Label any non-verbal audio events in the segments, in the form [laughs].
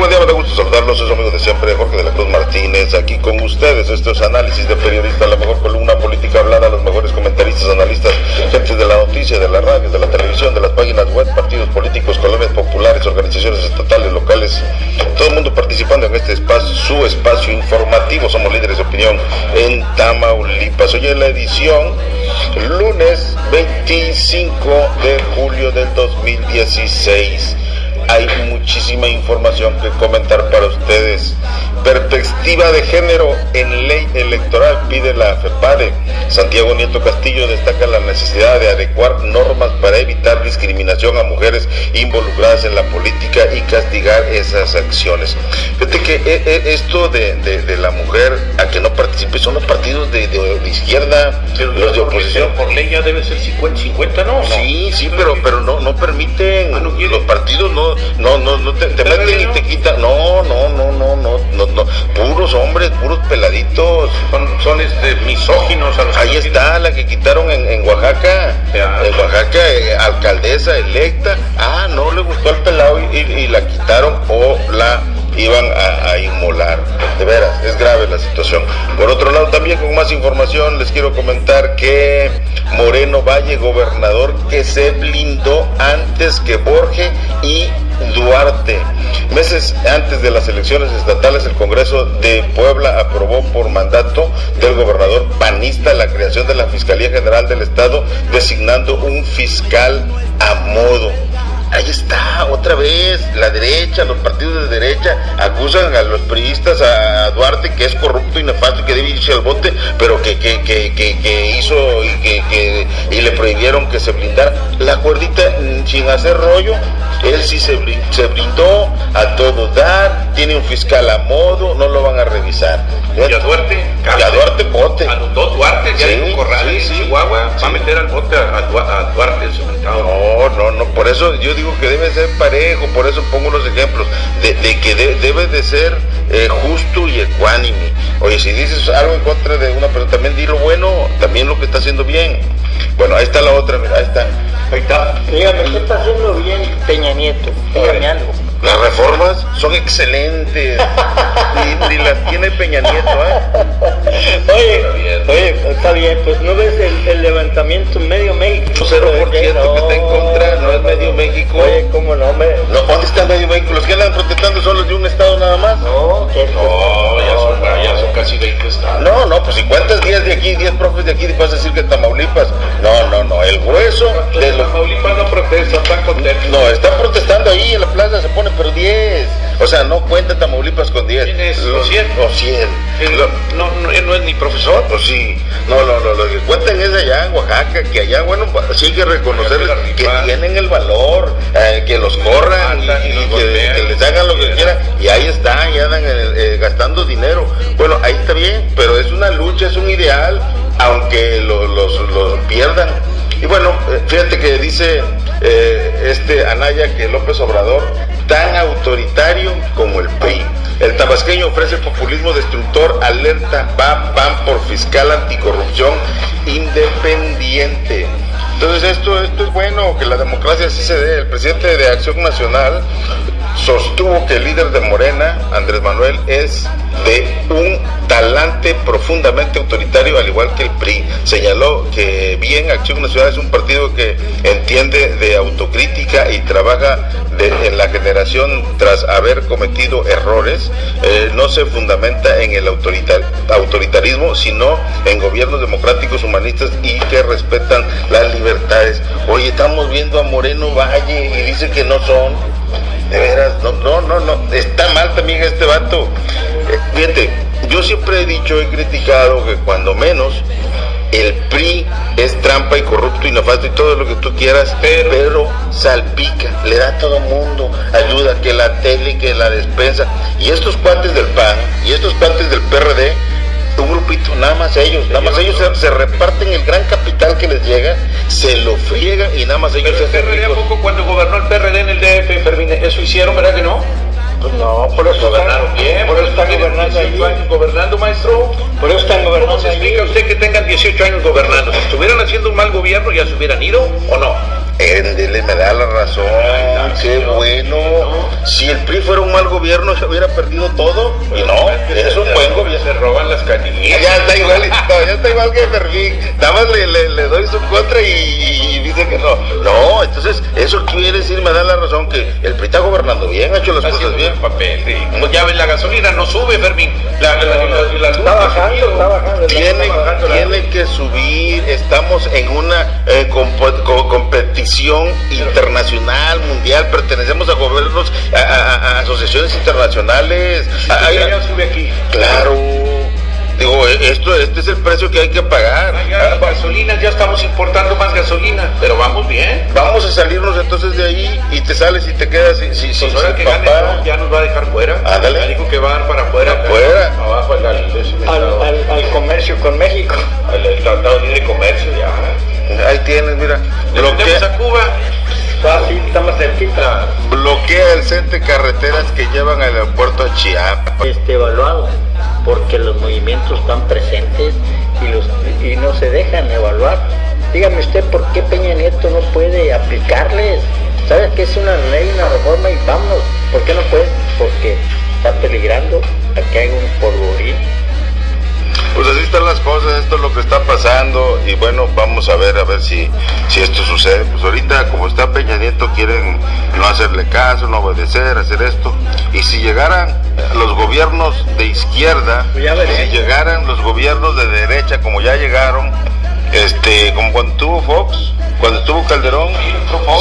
buen día? Me da gusto saludarlos, soy su amigo de siempre, Jorge de la Cruz Martínez, aquí con ustedes. Esto es análisis de periodista, la mejor columna política hablada, los mejores comentaristas, analistas, gente de la noticia, de la radio, de la televisión, de las páginas web, partidos políticos, colonias populares, organizaciones estatales, locales, todo el mundo participando en este espacio, su espacio informativo. Somos líderes de opinión en Tamaulipas. Hoy en la edición, lunes 25 de julio del 2016 hay muchísima información que comentar para ustedes. Perspectiva de género en ley electoral pide la FEPADE. Santiago Nieto Castillo destaca la necesidad de adecuar normas para evitar discriminación a mujeres involucradas en la política y castigar esas acciones. Fíjate que eh, eh, esto de, la mujer a que no participe son los partidos de, izquierda, los de oposición. Por ley ya debe ser 50-50, ¿no? Sí, sí, pero, pero no, no permiten, ah, los partidos no, no, no, no te, meten y te quitan. No, no, no, no, no, no, no. Puros hombres, puros peladitos. Son, son este, misóginos a los Ahí está la que quitaron en, en Oaxaca. En Oaxaca, eh, alcaldesa electa. Ah, no le gustó al pelado y, la quitaron o la iban a, a, inmolar. De veras, es grave la situación. Por otro lado, también con más información les quiero comentar que Moreno Valle, gobernador, que se blindó antes que Borge y Duarte. Meses antes de las elecciones estatales, el Congreso de Puebla aprobó por mandato del gobernador panista la creación de la Fiscalía General del Estado, designando un fiscal a modo ahí está, otra vez, la derecha, los partidos de derecha acusan a los periodistas, a Duarte, que es corrupto y nefasto y que debe irse al bote, pero que, que, que, que hizo y, que, y le prohibieron que se blindara. La cuerdita, mm, sin hacer rollo, él sí se, se brindó a todo dar, tiene un fiscal a modo, no lo van a revisar. ¿Y a Duarte? Y a Duarte bote. A los dos Duarte, ya hay un corral en Chihuahua, va a meter al bote a, Duarte, No, no, no, por eso yo digo que debe ser parejo, por eso pongo unos ejemplos, de, que debe de ser eh, justo y ecuánime. Oye, si dices algo en contra de una persona, también di lo bueno, también lo que está haciendo bien. Bueno, ahí está la otra, mira, ahí está. Ahí está. Dígame, ¿qué está haciendo bien Peña Nieto? Dígame algo. Las reformas son excelentes. [laughs] y, las tiene Peña Nieto, ¿eh? Oye, oye, está bien, pues no ves el, levantamiento en medio México. 0% que está en contra, no, es medio México. Oye, ¿cómo no? Me... no ¿Dónde está medio México? ¿Los que andan protestando son los de un estado nada más? No, ¿qué no, ya, son, ya son casi 20 estados. No, no, pues si cuentas 10 de aquí, 10 profes de aquí, vas a decir que Tamaulipas. No, no, no, el hueso de los... Tamaulipas no protestan, están contentos. No, están protestando ahí en la plaza, se pone pero 10. O sea, no cuenta Tamaulipas con 10. ¿Quién es? ¿O 100? O 100. No, no, no, es ni profesor. Pues sí. No, no, no, lo que cuentan es allá en Oaxaca, que allá, bueno, sí hay que reconocer que tienen el valor, eh, que los corran y, que, les hagan lo que quieran. Y ahí están, ya andan eh, gastando dinero. Bueno, ahí está bien, pero es una lucha, es un ideal, aunque los lo, pierdan. Y bueno, eh, fíjate que dice este Anaya que López Obrador tan autoritario como el PRI. El tabasqueño ofrece populismo destructor, alerta, va, van por fiscal anticorrupción independiente. Entonces esto, esto es bueno, que la democracia sí se dé. El presidente de Acción Nacional sostuvo que el líder de Morena, Andrés Manuel, es de un talante profundamente autoritario, al igual que el PRI. Señaló que bien Acción Nacional es un partido que entiende de autocrítica y trabaja en la generación tras haber cometido errores, eh, no se fundamenta en el autoritarismo, sino en gobiernos democráticos, humanistas y que respetan las libertades. Oye, estamos viendo a Moreno Valle y dice que no son de veras, no, no, no, está mal también este vato. Eh, yo siempre he dicho, he criticado que cuando menos el PRI es trampa y corrupto y nefasto y todo lo que tú quieras, pero, salpica, le da a todo mundo, ayuda, que la tele, que la despensa. Y estos cuates del PAN y estos cuates del PRD, un grupito, nada más ellos, nada más ellos se, reparten el gran capital que les llega, se lo friegan y nada más ellos se hacen poco cuando gobernó el PRD en el DF, Fermín, eso hicieron, ¿verdad que no? Pues no, por eso gobernaron bien, por eso están gobernando años gobernando, maestro. Por eso están gobernando. ¿Cómo se explica usted que tengan 18 años gobernando? Si estuvieran haciendo un mal gobierno, ya se hubieran ido o no. Éndele, me da la razón. Qué bueno. Si el PRI fuera un mal gobierno, se hubiera perdido todo. Y no, es un buen gobierno. Se roban las canillas. Ya está igual, ya está igual que Fermín. Nada más le, le, le doy su contra y, y dice que no. No, entonces eso quiere decir, me da la razón que el PRI está gobernando bien, ha hecho las cosas bien. Papel, sí. Pues ya ves, la gasolina no sube, Fermín. La, la, la, la, la- Está bajando, está bajando. Tiene, tiene que subir, estamos en una eh, competición internacional, mundial, pertenecemos a gobiernos, a, a- a asociaciones internacionales. A- hay- ya sube aquí. claro, digo, eh, esto, este es el precio que hay que pagar. Ah, ya, gasolina, ya estamos importando más gasolina, pero vamos bien. Vamos a salirnos entonces de ahí y te sales y te quedas sin, sin, sin- Pues ahora sin que gane papá. Trump, ya nos va a dejar fuera. Ándale. Ya dijo que va a dar para afuera. Afuera. Abajo al, al, Al, al, comercio con México. al- el Tratado de Libre Comercio, ya. Ahí tienes, mira. Bloquea Bloquea, a Cuba. Está así, está más cerquita. bloquea el centro de carreteras que llevan al aeropuerto de Chiapas. Este, evaluado, porque los movimientos están presentes y, los, y no se dejan evaluar. Dígame usted por qué Peña Nieto no puede aplicarles. ¿Sabes que es una ley, una reforma y vámonos? ¿Por qué no puede? Porque está peligrando a que haga un polvorín. Pues así están las cosas, esto es lo que está pasando y bueno, vamos a ver a ver si, si esto sucede. Pues ahorita como está Peña Nieto quieren no hacerle caso, no obedecer, hacer esto. Y si llegaran los gobiernos de izquierda, Pues si llegaran los gobiernos de derecha como ya llegaron, este, como cuando tuvo Fox, cuando estuvo Calderón,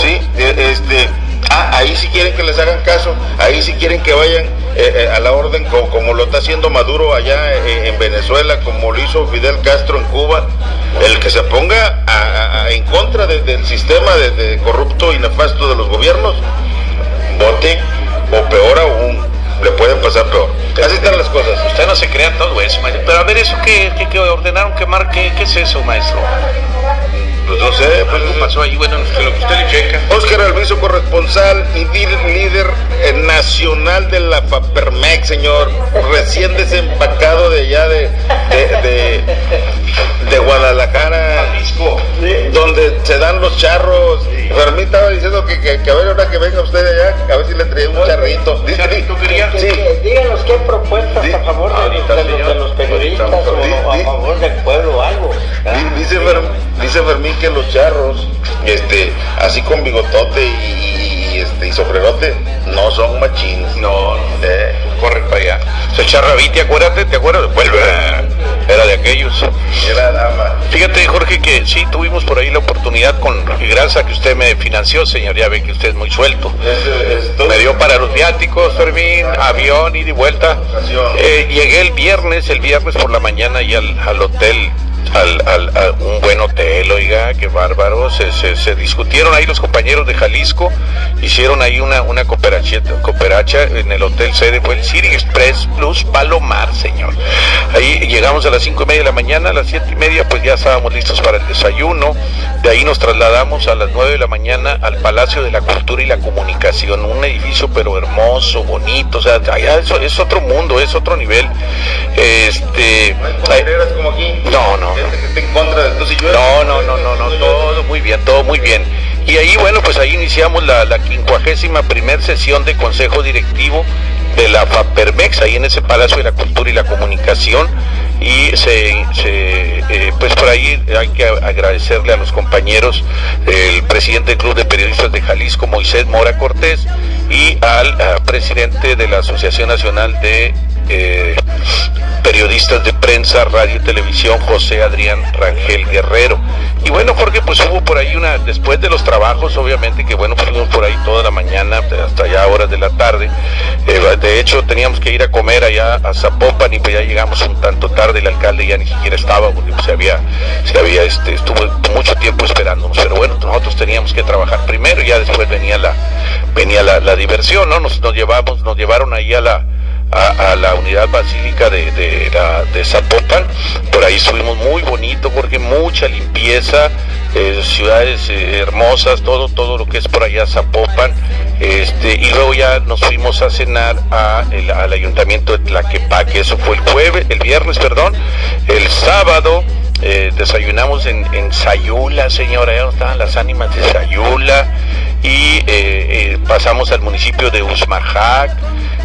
sí, eh, este, ah, ahí sí quieren que les hagan caso, ahí sí quieren que vayan eh, eh, a la orden co- como, lo está haciendo Maduro allá eh, en Venezuela, como lo hizo Fidel Castro en Cuba, el que se ponga en contra de- del sistema de, corrupto y nefasto de los gobiernos, vote o peor aún, le pueden pasar peor. Así están las cosas. Usted no se crea todo eso, maestro. Pero a ver, ¿eso qué, qué, qué ordenaron quemar? ¿Qué, ¿Qué es eso, maestro? Algo pasó ahí, bueno, que lo checa. Oscar Alviso, corresponsal y líder nacional de la FAPERMEX, señor, recién desempacado de allá de, de Guadalajara, Jalisco. donde se dan los charros. Fermín estaba diciendo que, que, que a ver ahora que venga usted allá, a ver si le trae un charrito. Dice- ¿Charrito? Sí. Díganos qué propuestas a favor de, ahorita, de los, de los periodistas Ahorita, o a favor del pueblo o algo. Di- Dice, Fer- dice Fermín que los charros, este, así con bigotote y, y, y sombrerote, no son machines. No. Eh, Corre para allá. Se charraviti, acuérdate, ¿te acuerdas? Vuelve. Era de aquellos. era dama. Fíjate, Jorge, que sí tuvimos por ahí la oportunidad con, gracias a que usted me financió, señor, ya ve que usted es muy suelto. Es- Me dio para los viáticos, Fermín, avión, ida y vuelta. Ocasión. Eh, llegué el viernes, el viernes por la mañana y al, al hotel, al, al- a un buen hotel, oiga, qué bárbaro. Se, se, se discutieron ahí los compañeros de Jalisco, hicieron ahí una, una cooperacha, cooperacha en el hotel sede, fue el City Express Plus Palomar, señor. Ahí llegamos a las cinco y media de la mañana, a las siete y media pues ya estábamos listos para el desayuno. De ahí nos trasladamos a las nueve de la mañana al Palacio de la Cultura y la Comunicación, un edificio pero hermoso, bonito, o sea, allá es, es otro mundo, es otro nivel. Este, No hay como aquí. No, no, En contra de yo. no, no, no, no, no, todo muy bien, todo muy bien. Y ahí, bueno, pues ahí iniciamos la, la quincuagésima primer sesión de consejo directivo de la FAPERMEX, ahí en ese Palacio de la Cultura y la Comunicación. Y se, eh, pues por ahí hay que agradecerle a los compañeros, el presidente del Club de Periodistas de Jalisco, Moisés Mora Cortés, y al ah, presidente de la Asociación Nacional de eh, periodistas de prensa, radio y televisión, José Adrián Rangel Guerrero. Y bueno, Jorge, pues hubo por ahí una, después de los trabajos, obviamente, que bueno, fuimos por ahí toda la mañana, hasta ya horas de la tarde. Eh, de hecho, teníamos que ir a comer allá a Zapopan y pues ya llegamos un tanto tarde, el alcalde ya ni siquiera estaba, porque se había, se había, este, estuvo mucho tiempo esperándonos. Pero bueno, nosotros teníamos que trabajar primero y ya después venía la, venía la, la diversión, ¿no? Nos, nos llevamos, nos llevaron ahí a la, a, la unidad basílica de, de, la- de Zapopan. Por ahí estuvimos muy bonito porque mucha limpieza, eh, ciudades eh, hermosas, todo, todo lo que es por allá Zapopan. Este, y luego ya nos fuimos a cenar a el- al ayuntamiento de Tlaquepaque. Eso fue el jueves, el viernes, perdón. El sábado eh, desayunamos en, en Sayula, señora, ya estaban las ánimas de Sayula, y eh, eh, pasamos al municipio de Usmajac,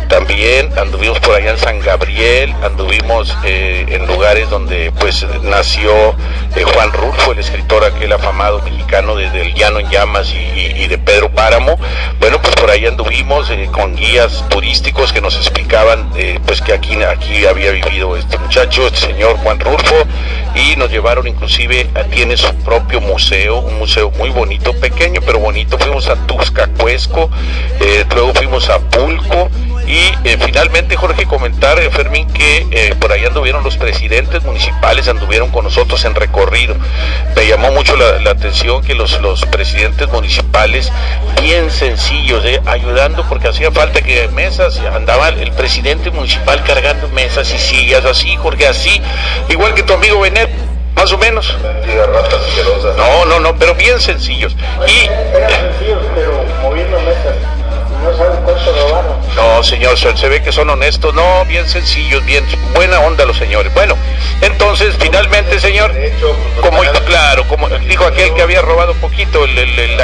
también anduvimos por allá en San Gabriel, anduvimos eh, en lugares donde pues nació eh, Juan Rulfo, el escritor aquel afamado mexicano desde El Llano en Llamas y, de Pedro Páramo. Bueno, pues por ahí anduvimos eh, con guías turísticos que nos explicaban pues que aquí, aquí había vivido este muchacho, este señor Juan Rulfo, y nos llevaron inclusive, tiene su propio museo, un museo muy bonito, pequeño pero bonito. Fuimos a Tuxcacuesco, luego fuimos a Pulco y eh, finalmente, Jorge, comentar, eh, Fermín, que eh, por ahí anduvieron los presidentes municipales, anduvieron con nosotros en recorrido. Me llamó mucho la, atención que los, los presidentes municipales, bien sencillos, ayudando, porque hacía falta que mesas, andaba el presidente municipal cargando mesas y sillas, así, Jorge, así, igual que tu amigo Benet más o menos. No, no, no, pero bien sencillos. Y. No señor, se ve que son honestos. No, bien sencillos, bien buena onda los señores. Bueno, entonces, finalmente, señor, como claro, como dijo aquel que había robado un poquito el, el, el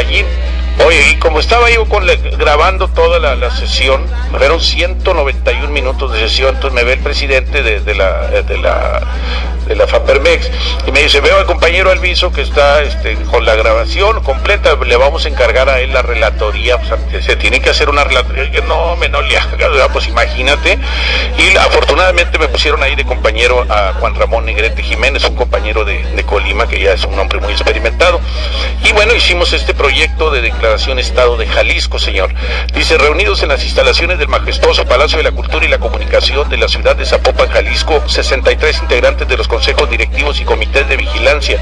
Oye, y como estaba yo con grabando toda la, sesión, fueron 191 minutos de sesión, entonces me ve el presidente de, la, de la de la FAPERMEX y me dice, veo al compañero Alviso que está este, con la grabación completa, le vamos a encargar a él la relatoría, se tiene que hacer una relatoría, que no, me no le haga, pues imagínate, y afortunadamente me pusieron ahí de compañero a Juan Ramón Negrete Jiménez, un compañero de, de Colima que ya es un hombre muy experimentado, y bueno, hicimos este proyecto de declaración Estado de Jalisco, señor. Dice, reunidos en las instalaciones del majestuoso Palacio de la Cultura y la Comunicación de la ciudad de Zapopan, Jalisco, 63 integrantes de los consejos directivos y comités de vigilancia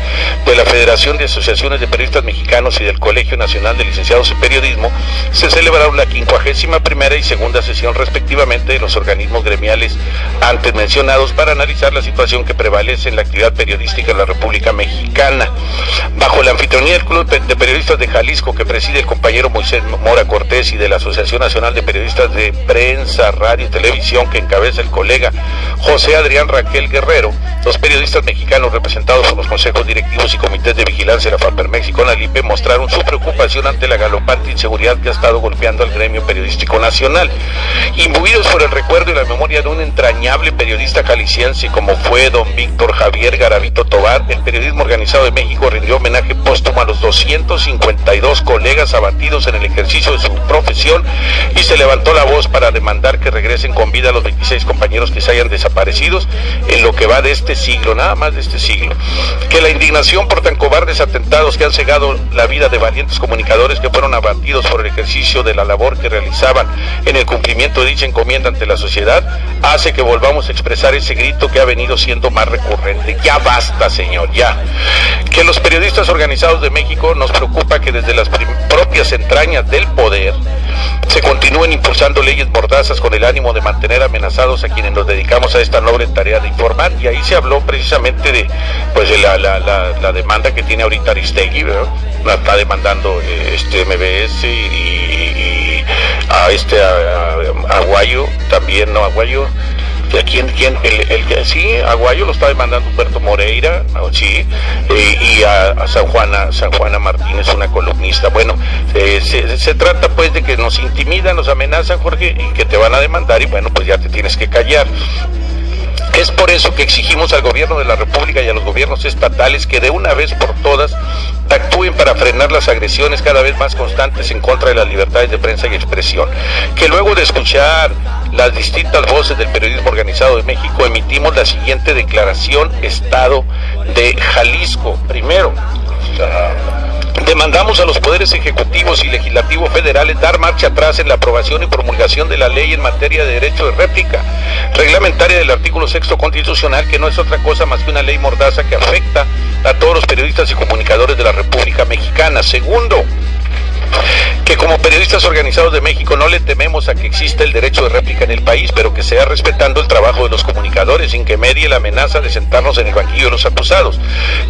de la Federación de Asociaciones de Periodistas Mexicanos y del Colegio Nacional de Licenciados en Periodismo, se celebraron la quincuagésima primera y segunda sesión respectivamente de los organismos gremiales antes mencionados para analizar la situación que prevalece en la actividad periodística en la República Mexicana. Bajo la anfitrionía del Club de Periodistas de Jalisco que preside del compañero Moisés Mora Cortés y de la Asociación Nacional de Periodistas de Prensa, Radio y Televisión que encabeza el colega José Adrián Raquel Guerrero, los periodistas mexicanos representados por los consejos directivos y comités de vigilancia de la FAPERMEX y CONALIPE mostraron su preocupación ante la galopante inseguridad que ha estado golpeando al gremio periodístico nacional. Imbuidos por el recuerdo y la memoria de un entrañable periodista caliciense como fue don Víctor Javier Garavito Tobar, el periodismo organizado de México rindió homenaje póstumo a los 252 colegas abatidos en el ejercicio de su profesión y se levantó la voz para demandar que regresen con vida a los 26 compañeros que se hayan desaparecidos en lo que va de este siglo, nada más de este siglo. Que la indignación por tan cobardes atentados que han cegado la vida de valientes comunicadores que fueron abatidos por el ejercicio de la labor que realizaban en el cumplimiento de dicha encomienda ante la sociedad hace que volvamos a expresar ese grito que ha venido siendo más recurrente. Ya basta, señor, ya. Que los periodistas organizados de México nos preocupa que desde las propias entrañas del poder, se continúen impulsando leyes mordazas con el ánimo de mantener amenazados a quienes nos dedicamos a esta noble tarea de informar. Y ahí se habló precisamente de pues de la, la, la, demanda que tiene ahorita Aristegui, la está demandando eh, este MBS y, a este Aguayo, también, ¿no? Aguayo ¿A quién, quién? El, el, sí, Aguayo lo está demandando Humberto Moreira, sí, eh, y a, San Juana, San Juana Martínez, una columnista. Bueno, eh, se, se, trata pues de que nos intimidan, nos amenazan, Jorge, y que te van a demandar y bueno, pues ya te tienes que callar. Es por eso que exigimos al gobierno de la República y a los gobiernos estatales que de una vez por todas actúen para frenar las agresiones cada vez más constantes en contra de las libertades de prensa y expresión. Que luego de escuchar las distintas voces del periodismo organizado de México emitimos la siguiente declaración Estado de Jalisco. Primero, Demandamos a los poderes ejecutivos y legislativos federales dar marcha atrás en la aprobación y promulgación de la ley en materia de derecho de réplica, reglamentaria del artículo sexto constitucional, que no es otra cosa más que una ley mordaza que afecta a todos los periodistas y comunicadores de la República Mexicana. Segundo, que como periodistas organizados de México no le tememos a que exista el derecho de réplica en el país, pero que sea respetando el trabajo de los comunicadores sin que medie la amenaza de sentarnos en el banquillo de los acusados.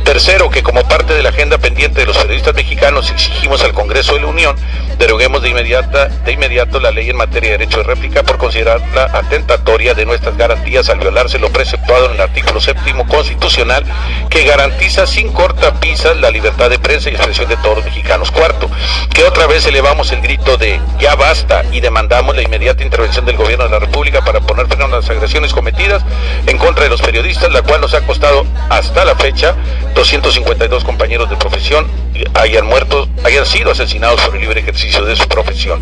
Tercero, que como parte de la agenda pendiente de los periodistas mexicanos exigimos al Congreso de la Unión deroguemos de, inmediato la ley en materia de derecho de réplica por considerarla atentatoria de nuestras garantías al violarse lo preceptuado en el artículo séptimo constitucional que garantiza sin cortapisas la libertad de prensa y expresión de todos los mexicanos. Cuarto, que otra vez elevamos el grito de ya basta y demandamos la inmediata intervención del gobierno de la República para poner freno a las agresiones cometidas en contra de los periodistas, la cual nos ha costado hasta la fecha 252 compañeros de profesión hayan muerto, hayan sido asesinados por el libre ejercicio de su profesión.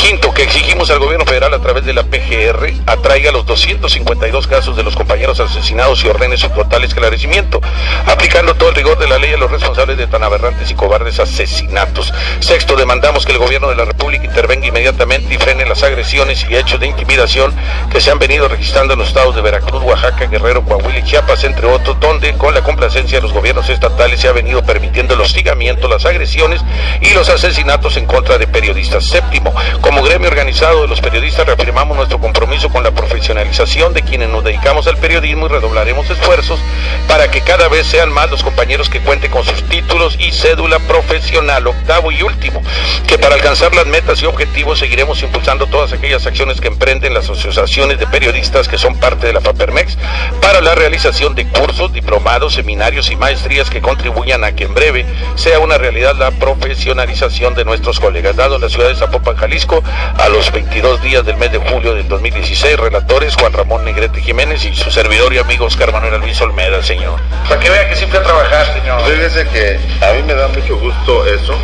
Quinto, que exigimos al gobierno federal a través de la PGR atraiga los 252 casos de los compañeros asesinados y ordene su total esclarecimiento, aplicando todo el rigor de la ley a los responsables de tan aberrantes y cobardes asesinatos. Sexto, demandamos que el gobierno de la República intervenga inmediatamente y frene las agresiones y hechos de intimidación que se han venido registrando en los estados de Veracruz, Oaxaca, Guerrero, Coahuila y Chiapas, entre otros, donde con la complacencia de los gobiernos estatales se ha venido permitiendo el hostigamiento, las agresiones y los asesinatos en contra de periodistas. Séptimo, como gremio organizado de los periodistas reafirmamos nuestro compromiso con la profesionalización de quienes nos dedicamos al periodismo y redoblaremos esfuerzos para que cada vez sean más los compañeros que cuenten con sus títulos y cédula profesional. Octavo y último, que para alcanzar las metas y objetivos seguiremos impulsando todas aquellas acciones que emprenden las asociaciones de periodistas que son parte de la FAPERMEX para la realización de cursos, diplomados, seminarios y maestrías que contribuyan a que en breve sea una realidad la profesionalización de nuestros colegas. Dado en la ciudad de Zapopan, Jalisco, a los 22 días del mes de julio del 2016, relatores Juan Ramón Negrete Jiménez y su servidor y amigo Oscar Manuel Luis Olmeda, señor. Para que vea que siempre a trabajar, señor. Fíjese que a mí me da mucho gusto eso,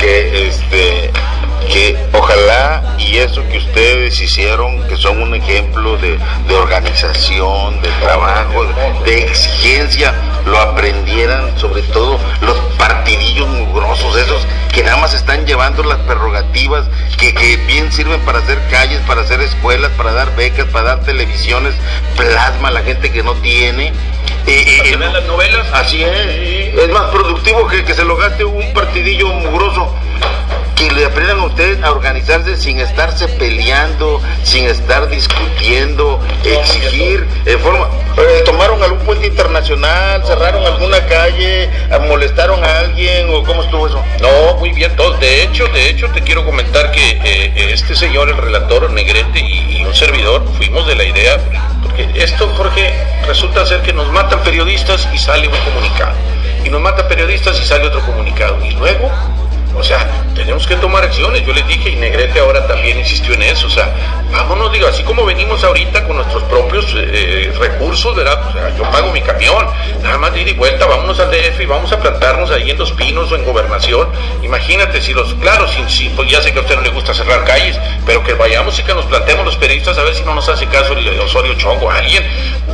que este que ojalá y eso que ustedes hicieron, que son un ejemplo de, de organización, de trabajo, de exigencia, lo aprendieran sobre todo los partidillos mugrosos, esos que nada más están llevando las prerrogativas, que, que bien sirven para hacer calles, para hacer escuelas, para dar becas, para dar televisiones, plasma a la gente que no tiene. Eh, eh, las novelas? Así es. Es más productivo que, que se lo gaste un partidillo mugroso que le aprendan a ustedes a organizarse sin estarse peleando, sin estar discutiendo, exigir, en forma, eh, tomaron algún puente internacional, cerraron alguna calle, molestaron a alguien o cómo estuvo eso. No, muy bien, todo. De hecho, de hecho te quiero comentar que eh, este señor, el relator Negrete y, y un servidor, fuimos de la idea, porque esto, Jorge, resulta ser que nos matan periodistas y sale un comunicado. Y nos matan periodistas y sale otro comunicado. Y luego o sea, tenemos que tomar acciones. Yo les dije, y Negrete ahora también insistió en eso. O sea, vámonos, digo, así como venimos ahorita con nuestros propios eh, recursos, ¿verdad? O sea, yo pago mi camión, nada más de ida y vuelta, vámonos al DF y vamos a plantarnos ahí en Los Pinos o en Gobernación. Imagínate, si los, claro, si, pues ya sé que a usted no le gusta cerrar calles, pero que vayamos y que nos plantemos los periodistas a ver si no nos hace caso el Osorio Chongo, alguien.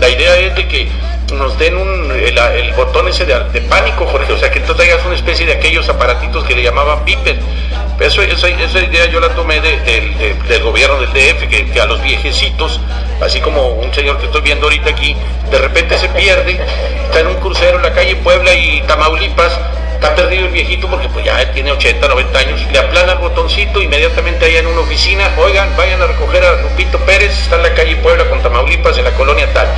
La idea es de que nos den un, el, botón ese de, pánico, Jorge, o sea, que tú traigas una especie de aquellos aparatitos que le llamaban beeper. Eso, esa, esa idea yo la tomé de, del gobierno del DF, que, que, a los viejecitos, así como un señor que estoy viendo ahorita aquí, de repente se pierde, está en un crucero en la calle Puebla y Tamaulipas, está perdido el viejito porque pues ya tiene 80, 90 años, le aplana el botoncito, inmediatamente allá en una oficina, oigan, vayan a recoger a Lupito Pérez, está en la calle Puebla con Tamaulipas, en la colonia tal,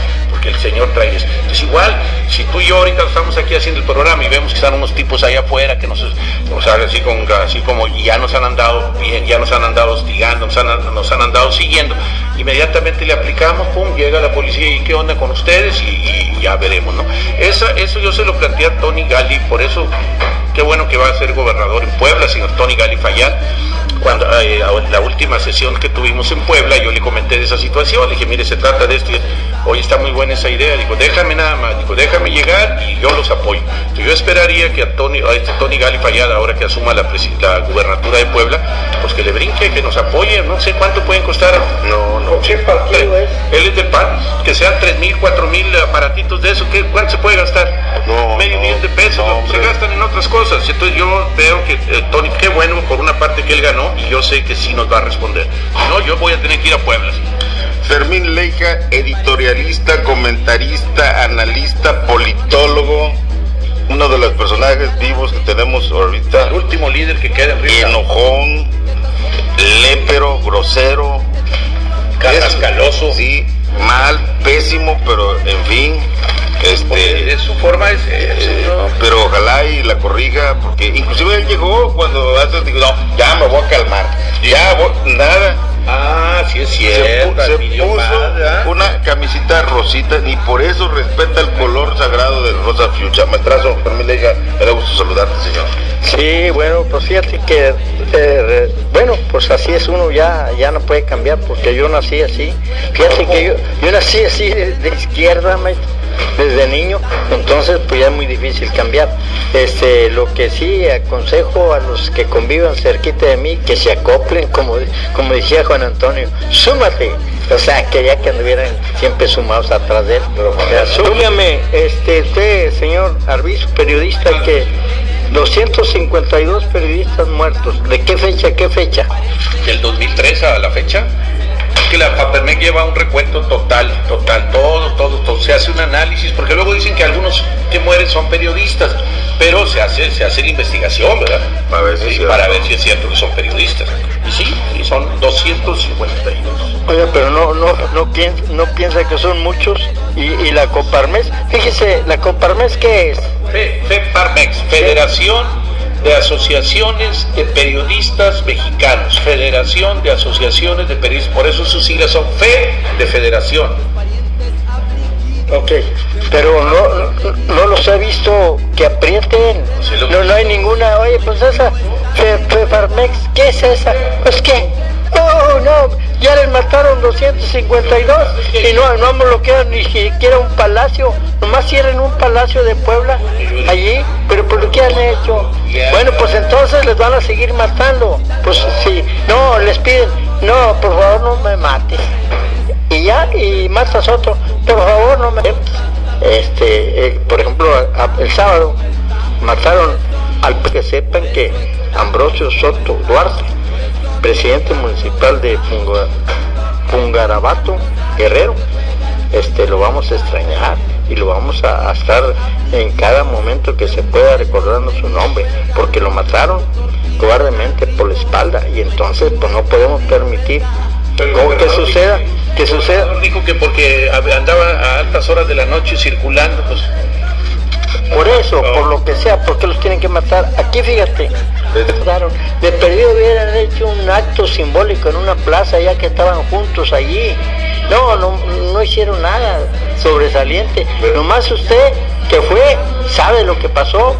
el señor trae. Entonces igual, si tú y yo ahorita estamos aquí haciendo el programa y vemos que están unos tipos allá afuera que nos, o sea, así, con, así como ya nos han andado bien, ya nos han andado hostigando, nos han, nos han andado siguiendo, inmediatamente le aplicamos, pum, llega la policía y qué onda con ustedes y, y ya veremos, ¿no? Esa, eso yo se lo planteé a Tony Gali, por eso qué bueno que va a ser gobernador en Puebla, señor Tony Gali Fayad. Cuando eh, la última sesión que tuvimos en Puebla, yo le comenté de esa situación, le dije, mire, se trata de esto, y hoy está muy buena esa idea, dijo, déjame nada más, dijo, déjame llegar y yo los apoyo. Entonces, yo esperaría que a Tony, a este Tony Gali Fayad, ahora que asuma la, la gubernatura de Puebla, pues que le brinque, que nos apoye, no sé cuánto pueden costar. No, no. ¿Qué partido es? Él es del PAN, que sean tres mil, cuatro mil aparatitos de eso, ¿qué, ¿cuánto se puede gastar? No, Medio no, millón de pesos, no, se gastan en otras cosas. Entonces yo veo que eh, Tony, qué bueno por una parte que él ganó y yo sé que sí nos va a responder. No, yo voy a tener que ir a Puebla. Fermín Leica, editorialista, comentarista, analista, politólogo, uno de los personajes vivos que tenemos ahorita. El último líder que queda en Río. Enojón, lépero, grosero, Cascaloso. Sí, mal, pésimo, pero en fin, este, Es su forma es, es- eh, no. pero ojalá y la corrija, porque inclusive él llegó cuando antes dijo, no, ya me voy a calmar, ya voy- nada. Ah, sí es Se, cierto. pu- se puso una camisita rosita, ni por eso respeta el color sagrado del rosa fuchsia. Maestrazo, permítame, hija, me da gusto saludarte, señor. Sí, bueno, pues fíjate que, eh, bueno, pues así es uno, ya, ya no puede cambiar, porque yo nací así. Fíjate que yo, yo nací así de, de izquierda, maestro, desde niño, entonces pues ya es muy difícil cambiar. Este, lo que sí aconsejo a los que convivan cerquita de mí, que se acoplen, como, como decía Juan Antonio, súmate. O sea, quería que anduvieran siempre sumados atrás de él. O sea, súmame, este, usted, señor Arbizu, periodista, que 252 periodistas muertos. ¿De qué fecha, qué fecha? Del 2003 a la fecha. Que la Papermec lleva un recuento total, total, todo, todo, todo. Se hace un análisis, porque luego dicen que algunos que mueren son periodistas, pero se hace, se hace la investigación, ¿verdad? Para ver si es Sí, cierto. para ver si es cierto que son periodistas. Y sí, sí, son 252. Oiga, pero no, no, no, piensa, no piensa que son muchos. Y, y la Coparmes, fíjese, la Coparmes, ¿qué es? Fe- FEPARMEX, Federación de Asociaciones de Periodistas Mexicanos, Federación de Asociaciones de Periodistas, por eso sus siglas son FE de Federación. Ok, pero no, no, los he visto que aprieten. Lo- No, no hay ninguna. Oye, pues esa, Fe- ¿qué es esa? Pues qué. Oh, no, ya les mataron 252 y no, no bloquearon ni siquiera un palacio. Nomás cierran un palacio de Puebla allí, pero ¿por qué han hecho? Bueno, pues entonces les van a seguir matando. Pues sí, no, les piden, no, por favor no me mates y ya y matas otro por favor no me este eh, por ejemplo el sábado mataron al que sepan que Ambrosio Soto Duarte presidente municipal de Punga- Pungarabato Guerrero este lo vamos a extrañar y lo vamos a, a estar en cada momento que se pueda recordando su nombre porque lo mataron cobardemente por la espalda y entonces pues no podemos permitir ¿Cómo que suceda? Que suceda. Dijo que porque andaba a altas horas de la noche circulando, pues Por eso, por lo que sea, ¿por qué los tienen que matar? Aquí fíjate. De perdido hubieran hecho un acto simbólico en una plaza ya que estaban juntos allí. No, no, no hicieron nada sobresaliente. Nomás usted que fue, sabe lo que pasó.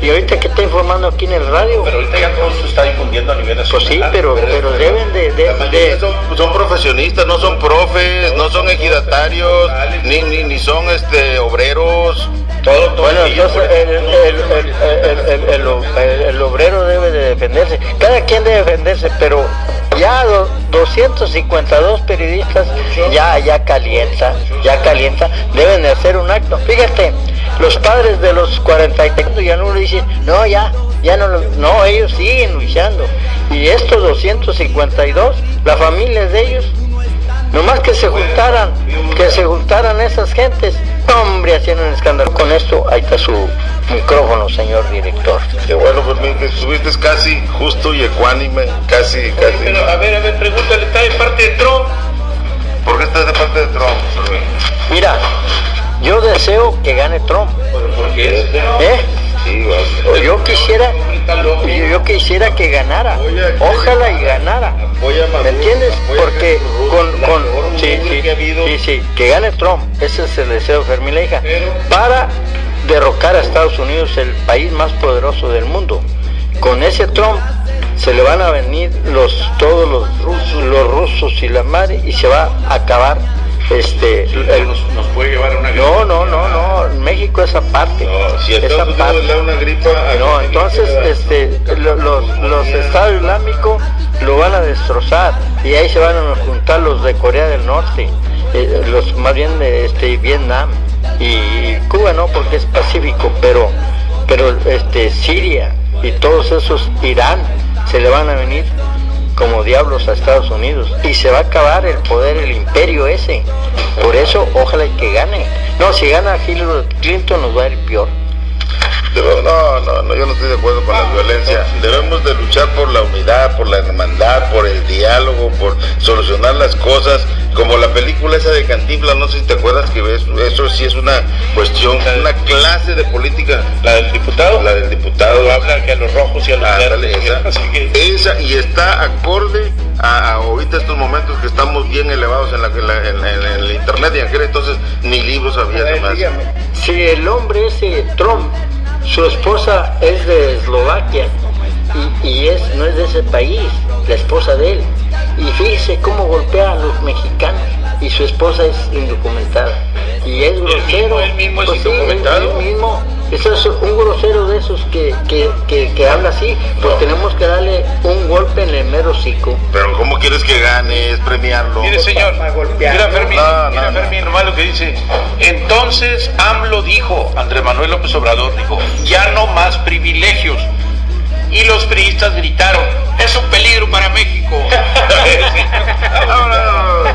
Y ahorita que está informando aquí en el radio, pero ahorita ya todo se está difundiendo a nivel pues nacional. sí, pero, pero deben de, de- de- son, son profesionistas, no son profes, no son ejidatarios, ni, ni, ni son este obreros. Todo, todo Bueno, entonces el, el, el, el- obrero debe de defenderse. Cada quien debe defenderse, pero ya do- 252 periodistas ya, ya calienta, ya calienta, deben de hacer un acto. Fíjate, los padres de los 40 y tantos ya no le dicen, no, ya, ya no, lo- no, ellos siguen luchando. Y estos 252, las familias de ellos, Nomás que se juntaran, que se juntaran esas gentes, hombre, hacían un escándalo. Con esto, ahí está su micrófono, señor director. Que bueno, pues mi- que estuviste casi justo y ecuánime, casi, casi. Pero a ver, a ver, pregúntale, ¿está de parte de Trump? ¿Por qué estás de parte de Trump? Mira, yo deseo que gane Trump. ¿eh? Yo quisiera, yo, quisiera que ganara, ojalá y ganara. ¿Me entiendes? Porque con, con sí, sí, sí, que gane Trump, ese es el deseo de Fermín Leija, para derrocar a Estados Unidos, el país más poderoso del mundo. Con ese Trump se le van a venir los todos los rusos, los rusos y la madre y se va a acabar este el- nos, nos puede llevar a una no, no, no, no, México es aparte. No, si esa parte. le da una gripa, a No, entonces este, lo- los, los estados islámicos lo van a destrozar y ahí se van a juntar los de Corea del Norte, eh, los más bien de este, Vietnam y Cuba no porque es pacífico, pero, pero este, Siria y todos esos, Irán, se le van a venir como diablos a Estados Unidos y se va a acabar el poder, el imperio ese. Por eso, ojalá que gane. No, si gana Hillary Clinton nos va a ir peor. No, no, no, yo no estoy de acuerdo con la violencia. Debemos de luchar por la unidad, por la hermandad, por el diálogo, por solucionar las cosas. Como la película esa de Cantinflas, no sé si te acuerdas que eso, eso sí es una cuestión, una clase de política. ¿La del diputado? La del diputado. Habla que a los rojos y a los Ándale, verdes. esa, [laughs] Así que- esa, y está acorde a, a ahorita estos momentos que estamos bien elevados en, la, en, la- en- en- en el internet y en aquel entonces ni libros había ver, además. dígame, si el hombre ese Trump, su esposa es de Eslovaquia y, y es no es de ese país, la esposa de él. Y fíjese cómo golpea a los mexicanos y su esposa es indocumentada. Y es grosero. mismo- él mismo es Pues indocumentado? él mismo. Eso es un grosero de esos que, que, que, que habla así, pues tenemos que darle un golpe en el mero hocico. Pero ¿cómo quieres que gane? Es premiarlo. Mire, señor, para golpear, mira. Fermín, No, no. Fermín, nomás lo que dice. Entonces AMLO dijo, Andrés Manuel López Obrador dijo, ya no más privilegios. Y los priistas gritaron, es un peligro para México. [laughs] [laughs] Vámonos.